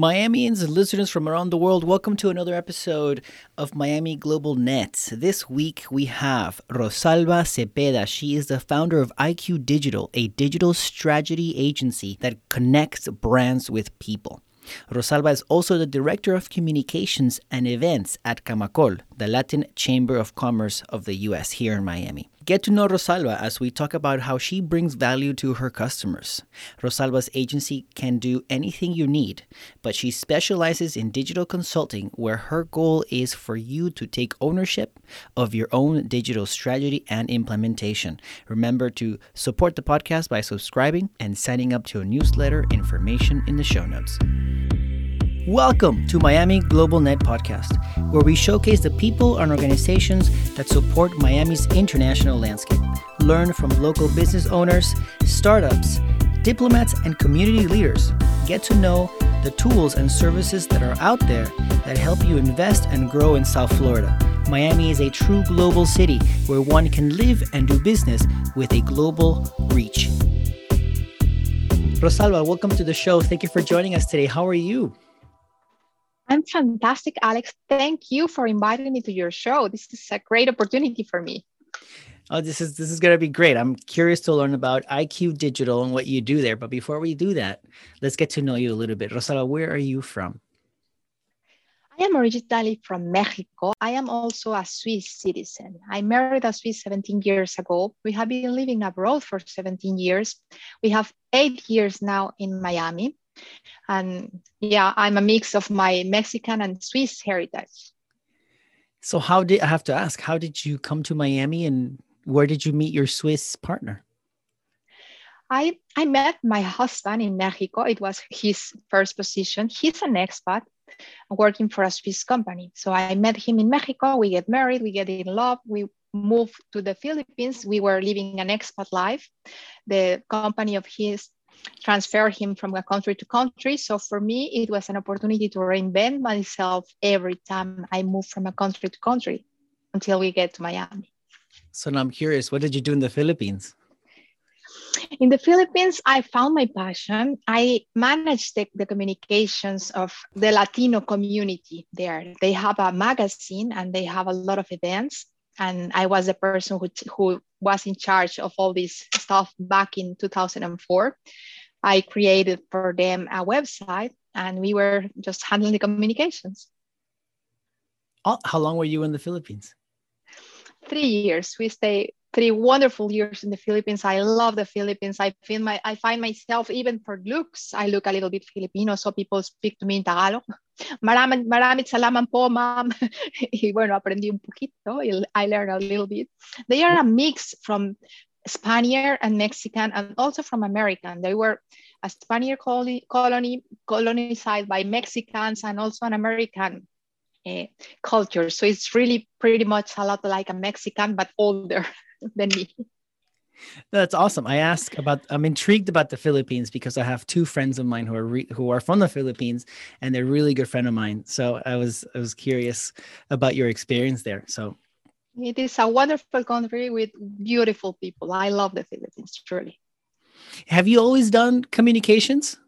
Miamians and listeners from around the world, welcome to another episode of Miami Global Net. This week we have Rosalba Cepeda. She is the founder of IQ Digital, a digital strategy agency that connects brands with people. Rosalba is also the Director of Communications and Events at Camacol, the Latin Chamber of Commerce of the U.S. here in Miami. Get to know Rosalba as we talk about how she brings value to her customers. Rosalba's agency can do anything you need, but she specializes in digital consulting where her goal is for you to take ownership of your own digital strategy and implementation. Remember to support the podcast by subscribing and signing up to a newsletter, information in the show notes. Welcome to Miami Global Net Podcast, where we showcase the people and organizations that support Miami's international landscape. Learn from local business owners, startups, diplomats, and community leaders. Get to know the tools and services that are out there that help you invest and grow in South Florida. Miami is a true global city where one can live and do business with a global reach. Rosalba, welcome to the show. Thank you for joining us today. How are you? I'm fantastic, Alex. Thank you for inviting me to your show. This is a great opportunity for me. Oh, this is this is going to be great. I'm curious to learn about IQ Digital and what you do there. But before we do that, let's get to know you a little bit. Rosalba, where are you from? I am originally from Mexico. I am also a Swiss citizen. I married a Swiss 17 years ago. We have been living abroad for 17 years. We have eight years now in Miami. And yeah, I'm a mix of my Mexican and Swiss heritage. So, how did I have to ask, how did you come to Miami and where did you meet your Swiss partner? I, I met my husband in Mexico. It was his first position. He's an expat working for a Swiss company. So I met him in Mexico. We get married, we get in love. We moved to the Philippines. We were living an expat life. The company of his transfer him from a country to country. So for me, it was an opportunity to reinvent myself every time I move from a country to country until we get to Miami. So now I'm curious, what did you do in the Philippines? In the Philippines, I found my passion. I managed the, the, communications of the Latino community there. They have a magazine and they have a lot of events. And I was the person who, who was in charge of all this stuff back in 2004. I created for them a website and we were just handling the communications. Oh, how long were you in the Philippines? Three years. We stayed three wonderful years in the Philippines. I love the Philippines. I feel my I find myself even for looks, I look a little bit Filipino, so people speak to me in Tagalog. Maraming salamat po, ma'am. bueno, aprendí un poquito. I learned a little bit. They are a mix from Spaniard and Mexican and also from American. They were a Spaniard colony, colony colonized by Mexicans and also an American uh, culture. So it's really pretty much a lot like a Mexican, but older. than me. That's awesome. I ask about. I'm intrigued about the Philippines because I have two friends of mine who are re, who are from the Philippines, and they're really good friend of mine. So I was I was curious about your experience there. So it is a wonderful country with beautiful people. I love the Philippines truly. Have you always done communications?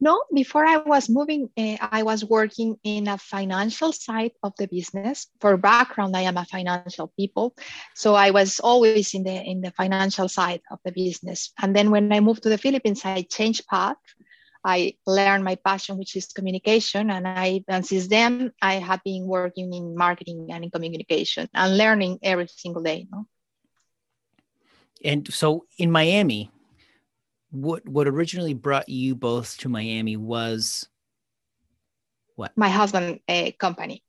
No, before I was moving, uh, I was working in a financial side of the business. For background, I am a financial people, so I was always in the in the financial side of the business. And then when I moved to the Philippines, I changed path. I learned my passion, which is communication, and I and since then I have been working in marketing and in communication and learning every single day. No? And so in Miami, what what originally brought you both to Miami was what? My husband a company.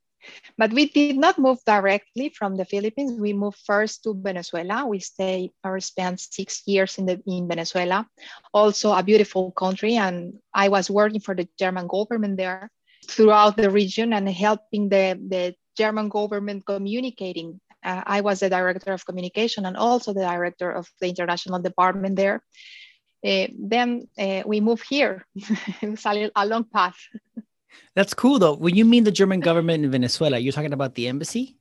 But we did not move directly from the Philippines. We moved first to Venezuela. We stayed or spent six years in the in Venezuela, also a beautiful country. And I was working for the German government there throughout the region and helping the, the German government communicating. Uh, I was the director of communication and also the director of the international department there. Uh, then uh, we move here. it was a, a long path. That's cool though. When you mean the German government in Venezuela, you're talking about the embassy?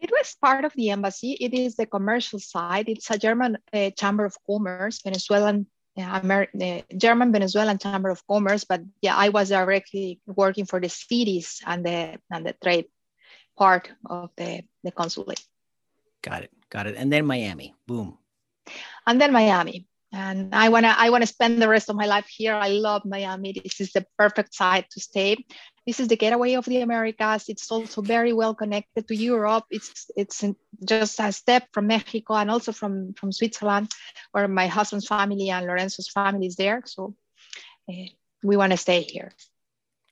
It was part of the embassy. It is the commercial side. It's a German uh, chamber of commerce. Venezuelan Amer- the German Venezuelan Chamber of Commerce, but yeah, I was directly working for the cities and the and the trade part of the, the consulate. Got it. Got it. And then Miami. Boom. And then Miami. And I wanna I wanna spend the rest of my life here. I love Miami. This is the perfect site to stay. This is the getaway of the Americas. It's also very well connected to Europe. It's it's just a step from Mexico and also from from Switzerland, where my husband's family and Lorenzo's family is there. So uh, we want to stay here.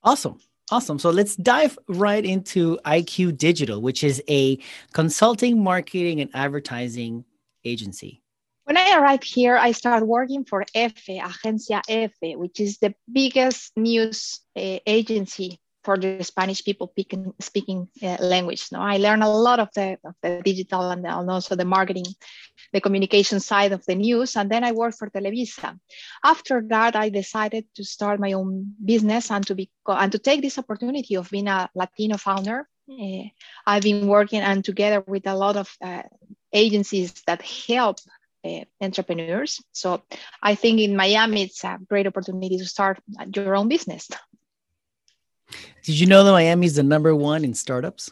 Awesome. Awesome. So let's dive right into IQ Digital, which is a consulting, marketing, and advertising agency. When I arrived here, I started working for EFE, Agencia EFE, which is the biggest news uh, agency for the Spanish people speaking, speaking uh, language. No, I learned a lot of the, of the digital and, also the marketing, the communication side of the news. And then I worked for Televisa. After that, I decided to start my own business and to be and to take this opportunity of being a Latino founder. Uh, I've been working and together with a lot of uh, agencies that help uh, entrepreneurs. So I think in Miami, it's a great opportunity to start your own business. Did you know that Miami is the number one in startups?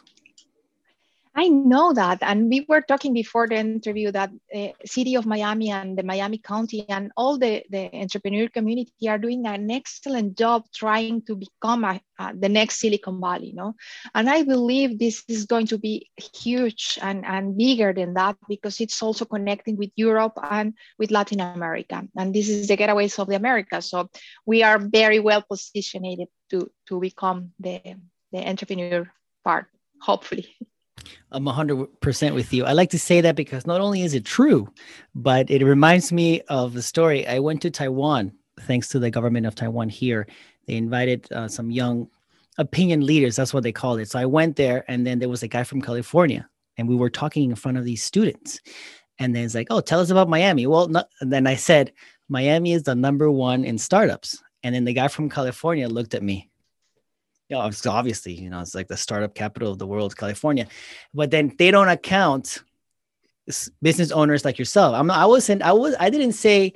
I know that, and we were talking before the interview that uh, city of Miami and the Miami County and all the, the entrepreneur community are doing an excellent job trying to become a, the next Silicon Valley, know. And I believe this is going to be huge and, and bigger than that because it's also connecting with Europe and with Latin America. And this is the getaways of the Americas. So we are very well positioned to, to become the, the entrepreneur part, hopefully. I'm 100% with you. I like to say that because not only is it true, but it reminds me of the story. I went to Taiwan thanks to the government of Taiwan here. They invited uh, some young opinion leaders. That's what they called it. So I went there, and then there was a guy from California, and we were talking in front of these students. And then it's like, oh, tell us about Miami. Well, and then I said, Miami is the number one in startups. And then the guy from California looked at me you know, obviously, you know, it's like the startup capital of the world, California. But then they don't account business owners like yourself. I'm not, I wasn't, I was, I didn't say,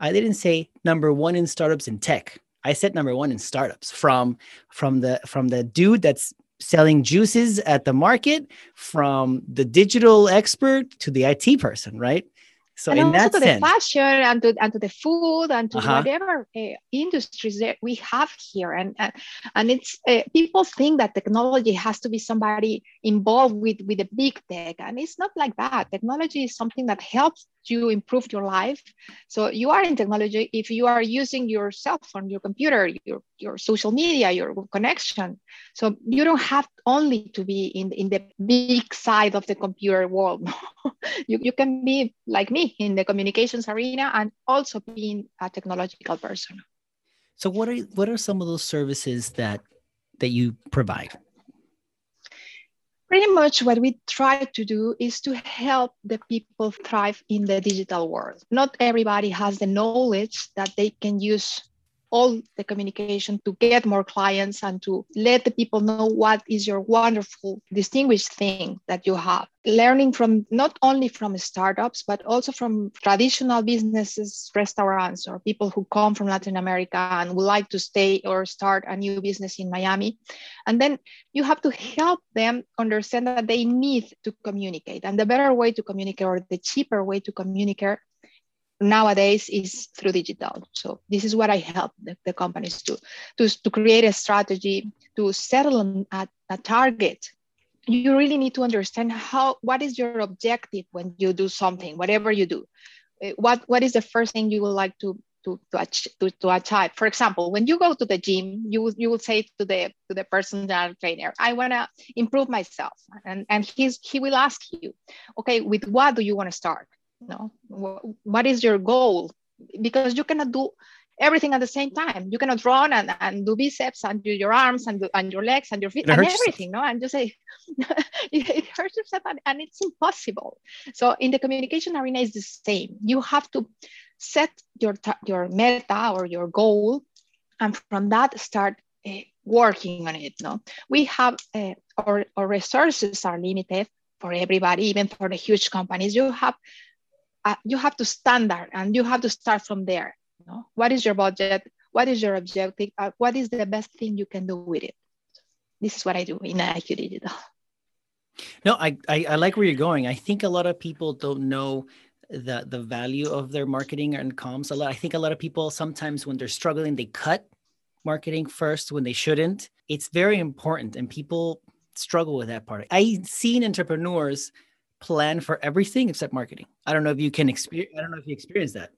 I didn't say number one in startups in tech. I said number one in startups from from the from the dude that's selling juices at the market, from the digital expert to the IT person, right? So and in that to sense, the fashion and to, and to the food and to uh-huh. whatever uh, industries that we have here, and and, and it's uh, people think that technology has to be somebody involved with with the big tech, and it's not like that. Technology is something that helps you improve your life. So you are in technology if you are using your cell phone, your computer, your, your social media, your connection. So you don't have only to be in, in the big side of the computer world. you, you can be like me in the communications arena and also being a technological person. So what are what are some of those services that that you provide? Pretty much what we try to do is to help the people thrive in the digital world. Not everybody has the knowledge that they can use all the communication to get more clients and to let the people know what is your wonderful distinguished thing that you have. Learning from not only from startups but also from traditional businesses restaurants or people who come from latin america and would like to stay or start a new business in miami. And then you have to help them understand that they need to communicate. And the better way to communicate or the cheaper way to communicate nowadays is through digital. So this is what I help the, the companies to, to, create a strategy to settle at a target. You really need to understand how what is your objective when you do something, whatever you do. Uh, what what is the first thing you would like to to, to, to, to achieve. For example, when you go to the gym, you you will say to the to the personal trainer, I want to improve myself. And, and he's he will ask you, okay, with what do you want to start? No. What is your goal? Because you cannot do everything at the same time. You cannot run and, and do biceps and do your arms and, do, and your legs and your feet and everything no? And just say it hurts yourself and, and it's impossible. So in the communication arena is the same. You have to set your your meta or your goal and from that start uh, working on it no? We have uh, our, our resources are limited for everybody even for the huge companies. You have uh, you have to standard and you have to start from there No? What is your budget? What is your objective? Uh, what is the best thing you can do with it? This is what I do in IQ Digital. No, I, I, I like where you're going. I think a lot of people don't know the the value of their marketing and comms. A lot. I think a lot of people sometimes when they're struggling, they cut marketing first when they shouldn't. It's very important, and people struggle with that part. I've seen entrepreneurs plan for everything except marketing. I don't know if you can experience. I don't know if you experience that.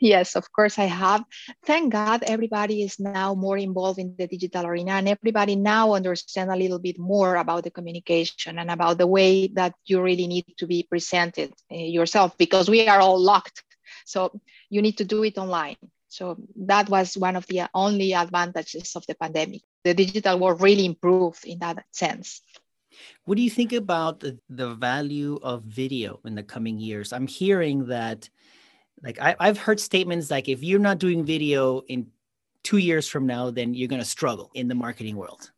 yes, of course I have. Thank God everybody is now more involved in the digital arena and everybody now understand a little bit more about the communication and about the way that you really need to be presented uh, yourself because we are all locked. So you need to do it online. So that was one of the only advantages of the pandemic. The digital world really improved in that sense. What do you think about the, value of video in the coming years? I'm hearing that like I, I've heard statements like if you're not doing video in two years from now, then you're going to struggle in the marketing world.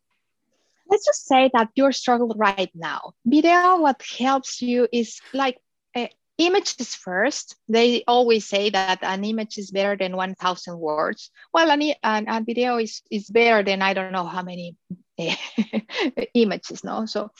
Let's just say that you're struggling right now. Video, what helps you is like uh, images first. They always say that an image is better than 1,000 words. Well, an, an, an video is, is better than I don't know how many images no? So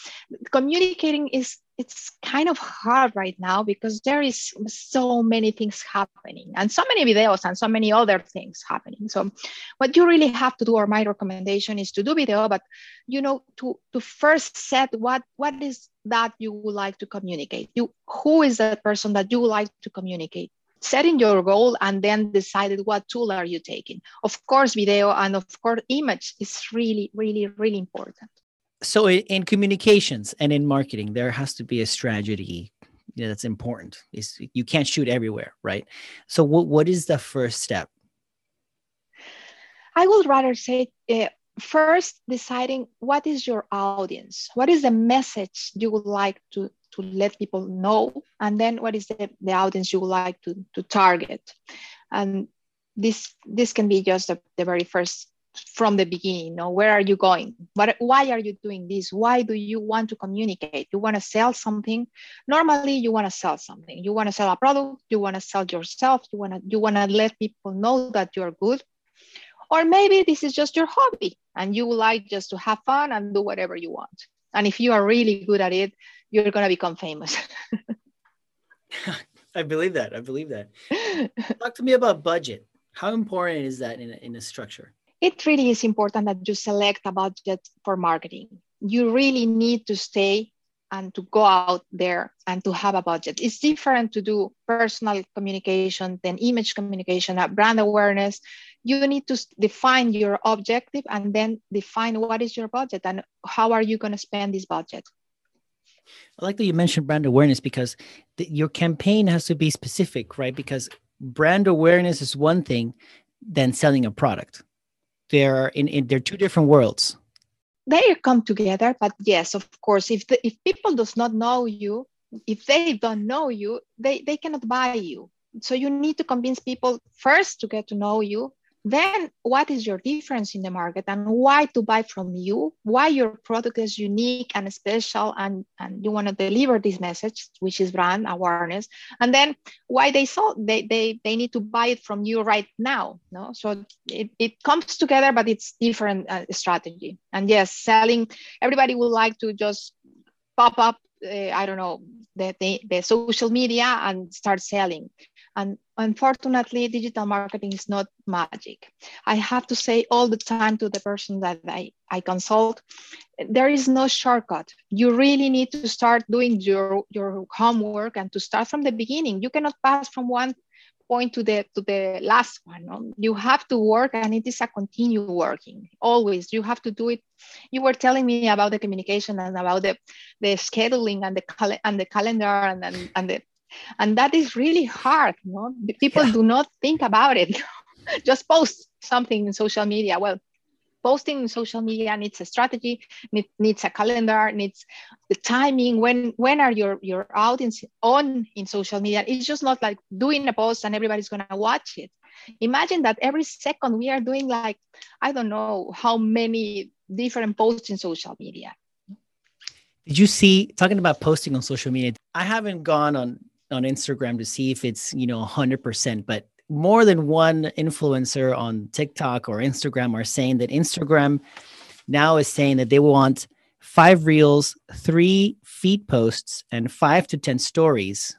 communicating is it's kind of hard right now because there is so many things happening and so many videos and so many other things happening. So what you really have to do or my recommendation is to do video but you know to to first set what what is that you would like to communicate? You who is the person that you would like to communicate setting your goal and then decided what tool are you taking. Of course, video and of course, image is really, really, really important. So in communications and in marketing, there has to be a strategy that's important. Is you can't shoot everywhere, right? So what, what is the first step? I would rather say uh, first deciding what is your audience what is the message you would like to to let people know and then what is the, the audience you would like to, to target. And this this can be just the, the very first from the beginning you know where are you going? But why are you doing this? Why do you want to communicate? You want to sell something? Normally you want to sell something. You want to sell a product you want to sell yourself you want to you want to let people know that you're good or maybe this is just your hobby and you like just to have fun and do whatever you want and if you are really good at it you're going to become famous. I believe that. I believe that. Talk to me about budget. How important is that in a, in a structure? It really is important that you select a budget for marketing. You really need to stay and to go out there and to have a budget. It's different to do personal communication than image communication, brand awareness. You need to define your objective and then define what is your budget and how are you going to spend this budget. I like that you mentioned brand awareness because the, your campaign has to be specific, right? Because brand awareness is one thing than selling a product. They're in, in they're two different worlds. They come together, but yes, of course, if the, if people does not know you, if they don't know you, they, they cannot buy you. So you need to convince people first to get to know you then what is your difference in the market and why to buy from you? Why your product is unique and special and, and you want to deliver this message which is brand awareness? And then why they saw they, they they need to buy it from you right now no? So it, it comes together but it's different uh, strategy. And yes selling everybody would like to just pop up uh, i don't know the, the, the social media and start selling and unfortunately, digital marketing is not magic. I have to say all the time to the person that I, I consult, there is no shortcut. You really need to start doing your, your homework and to start from the beginning. You cannot pass from one point to the to the last one you have to work and it is a continue working always you have to do it you were telling me about the communication and about the the scheduling and the cal- and the calendar and, and, and the and that is really hard you know? people yeah. do not think about it just post something in social media. Well posting in social media needs a strategy needs a calendar needs the timing. When when are your your audience on in social media? It's just not like doing a post and everybody's going to watch it. Imagine that every second we are doing like i don't know how many different posts in social media. Did you see talking about posting on social media i haven't gone on on Instagram to see if it's, you know, 100%, but more than one influencer on TikTok or Instagram are saying that Instagram now is saying that they want five reels, three feed posts, and five to 10 stories.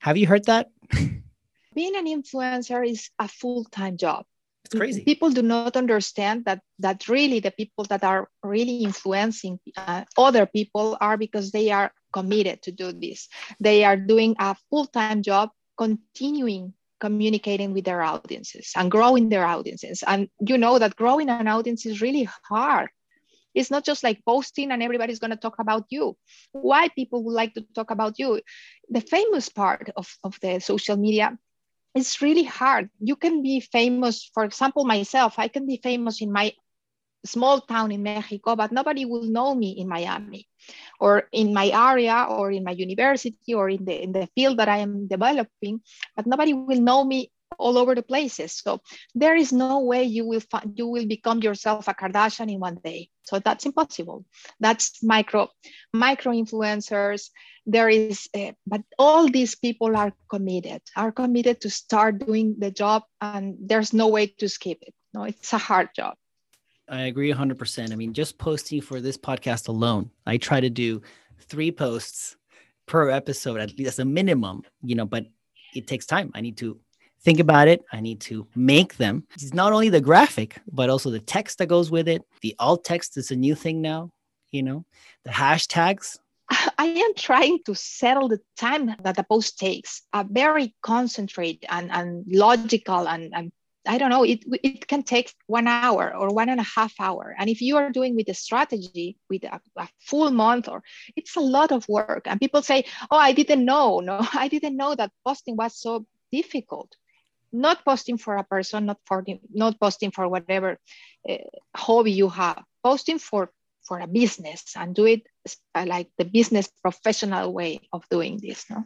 Have you heard that? Being an influencer is a full time job. It's crazy. People do not understand that that really the people that are really influencing uh, other people are because they are committed to do this. They are doing a full time job, continuing communicating with their audiences and growing their audiences. And you know that growing an audience is really hard. It's not just like posting and everybody's going to talk about you. Why people would like to talk about you? The famous part of, of the social media is really hard. You can be famous, for example, myself, I can be famous in my small town in Mexico, but nobody will know me in Miami or in my area or in my university or in the in the field that I am developing, but nobody will know me all over the places. So there is no way you will find, you will become yourself a Kardashian in one day. So that's impossible. That's micro micro influencers. There is, uh, but all these people are committed. Are committed to start doing the job, and there's no way to skip it. No, it's a hard job. I agree 100%. I mean, just posting for this podcast alone, I try to do three posts per episode, at least as a minimum, you know, but it takes time. I need to think about it. I need to make them. It's not only the graphic, but also the text that goes with it. The alt text is a new thing now, you know, the hashtags. I am trying to settle the time that the post takes, a very concentrate and, and logical and, and I don't know, it, it can take one hour or one and a half hour. And if you are doing with a strategy with a, a, full month or it's a lot of work. And people say, oh, I didn't know. No, I didn't know that posting was so difficult. Not posting for a person, not for not posting for whatever uh, hobby you have, posting for for a business and do it uh, like the business professional way of doing this. No.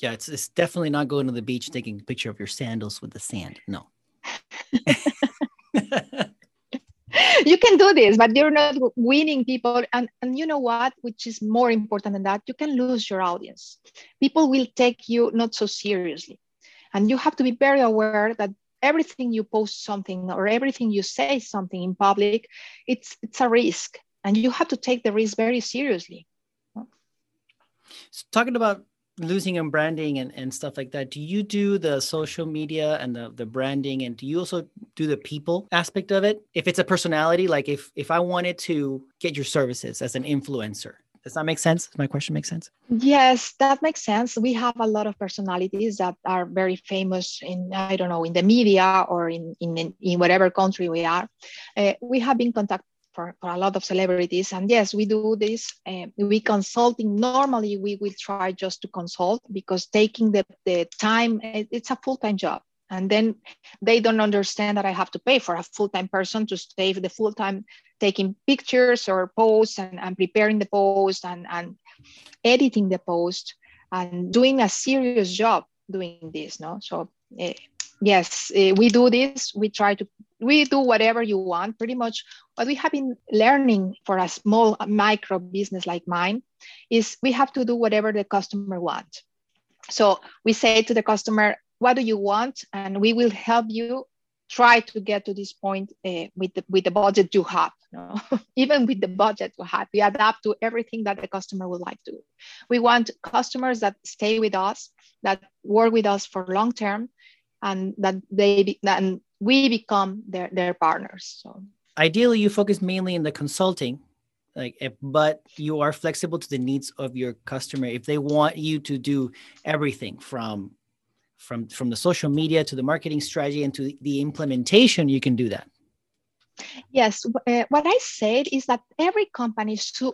Yeah, it's, it's definitely not going to the beach taking a picture of your sandals with the sand. No you can do this, but you're not winning people. And, and you know what, which is more important than that, you can lose your audience. People will take you not so seriously. And you have to be very aware that everything you post something or everything you say something in public, it's it's a risk. And you have to take the risk very seriously. So talking about losing on branding and, and stuff like that do you do the social media and the, the branding and do you also do the people aspect of it? If it's a personality like if if i wanted to get your services as an influencer does that make sense? Does my question make sense? Yes that makes sense. We have a lot of personalities that are very famous in i don't know in the media or in in, in whatever country we are. Uh, we have been contact, for, for a lot of celebrities. And yes, we do this. Um, we consulting. Normally, we will try just to consult because taking the, the time, it's a full time job. And then they don't understand that I have to pay for a full time person to stay the full time taking pictures or posts and, and preparing the post and, and editing the post and doing a serious job doing this. No, so uh, yes, uh, we do this. We try to we do whatever you want pretty much what we have been learning for a small micro business like mine is we have to do whatever the customer wants. So we say to the customer what do you want? And we will help you try to get to this point uh, with, the, with the budget you have even with the budget you have we adapt to everything that the customer would like to we want customers that stay with us that work with us for long term and that they and we become their, their partners. So. Ideally you focus mainly in the consulting like if, but you are flexible to the needs of your customer. If they want you to do everything from from from the social media to the marketing strategy and to the implementation you can do that. Yes uh, what i said is that every company should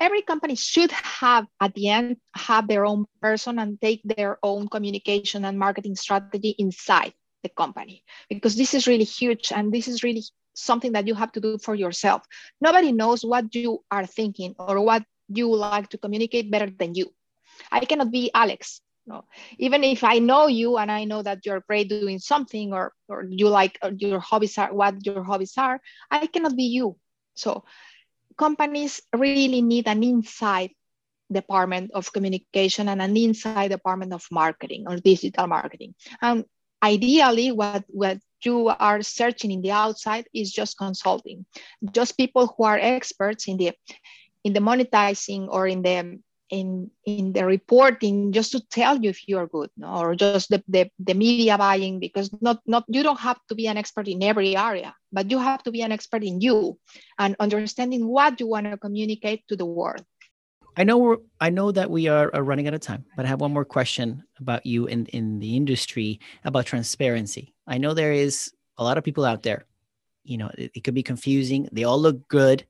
every company should have at the end have their own person and take their own communication and marketing strategy inside the company because this is really huge and this is really something that you have to do for yourself. Nobody knows what you are thinking or what you like to communicate better than you. I cannot be Alex. No. Even if I know you and I know that you're great doing something or, or you like or your hobbies are what your hobbies are, I cannot be you. So companies really need an inside department of communication and an inside department of marketing or digital marketing. And ideally, what, what you are searching in the outside is just consulting, just people who are experts in the in the monetizing or in the in in the reporting just to tell you if you are good no? or just the, the, the media buying because not not you don't have to be an expert in every area but you have to be an expert in you and understanding what you want to communicate to the world I know we're, I know that we are, running out of time, but I have one more question about you in, in the industry about transparency. I know there is a lot of people out there, you know, it, it could be confusing. They all look good.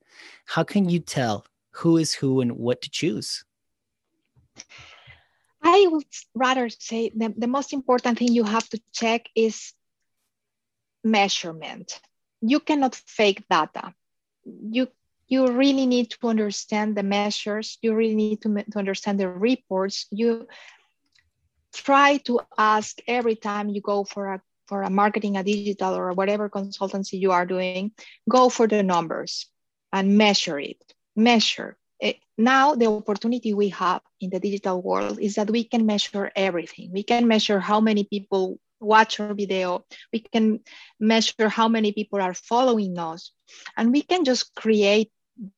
How can you tell who is who and what to choose? I would rather say the, the most important thing you have to check is measurement. You cannot fake data. You you really need to understand the measures. You really need to, to understand the reports. You try to ask every time you go for a for a marketing, a digital, or whatever consultancy you are doing, go for the numbers and measure it. Measure Eh, now the opportunity we have in the digital world is that we can measure everything. We can measure how many people watch our video. We can measure how many people are following us. And we can just create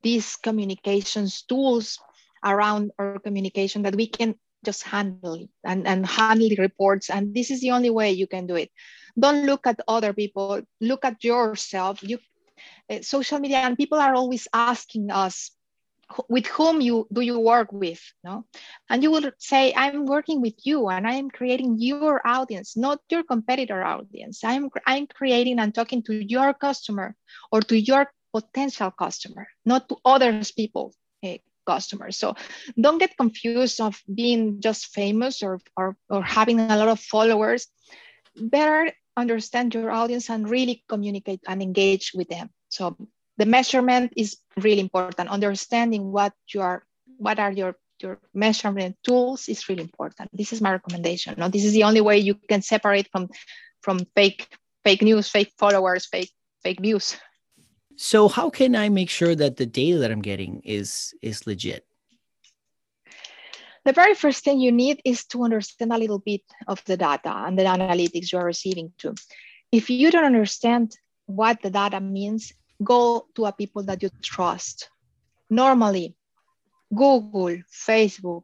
these communications tools around our communication that we can just handle and, and handle the reports. And this is the only way you can do it. Don't look at other people, look at yourself. You uh, social media and people are always asking us with whom you do you work with no and you will say i'm working with you and i'm creating your audience not your competitor audience i'm i'm creating and talking to your customer or to your potential customer not to others people uh, customers so don't get confused of being just famous or, or or having a lot of followers better understand your audience and really communicate and engage with them so the measurement is really important. Understanding what you are, what are your your measurement tools is really important. This is my recommendation. No, this is the only way you can separate from from fake fake news, fake followers, fake fake views. So how can I make sure that the data that I'm getting is is legit? The very first thing you need is to understand a little bit of the data and the analytics you are receiving too. If you don't understand what the data means, go to a people that you trust. Normally, Google, Facebook,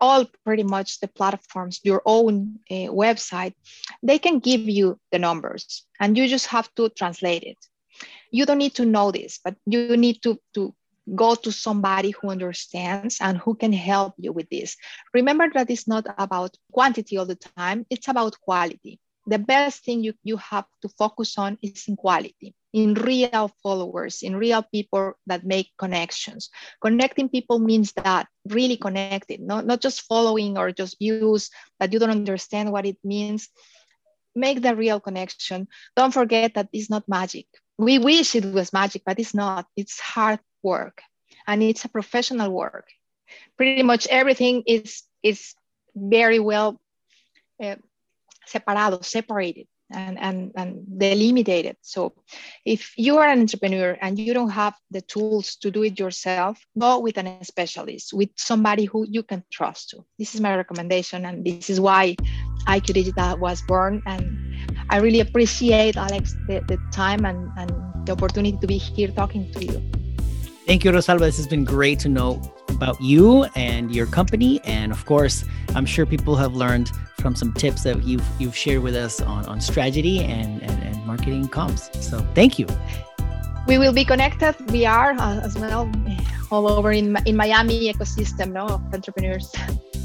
all pretty much the platforms, your own uh, website, they can give you the numbers and you just have to translate it. You don't need to know this, but you need to, to go to somebody who understands and who can help you with this. Remember that it's not about quantity all the time, it's about quality. The best thing you, you have to focus on is in quality in real followers, in real people that make connections. Connecting people means that really connected, not, not just following or just views that you don't understand what it means. Make the real connection. Don't forget that it's not magic. We wish it was magic, but it's not. It's hard work and it's a professional work. Pretty much everything is, is very well uh, separado, separated and, and, and delimited. So if you are an entrepreneur and you don't have the tools to do it yourself, go with an specialist, with somebody who you can trust to. This is my recommendation. And this is why IQ Digital was born. And I really appreciate, Alex, the, the time and, and the opportunity to be here talking to you. Thank you, Rosalba. This has been great to know about you and your company. And of course, I'm sure people have learned from some tips that you've you've shared with us on, on strategy and, and, and marketing comms. So thank you. We will be connected. We are uh, as well all over in, in Miami ecosystem no, of entrepreneurs.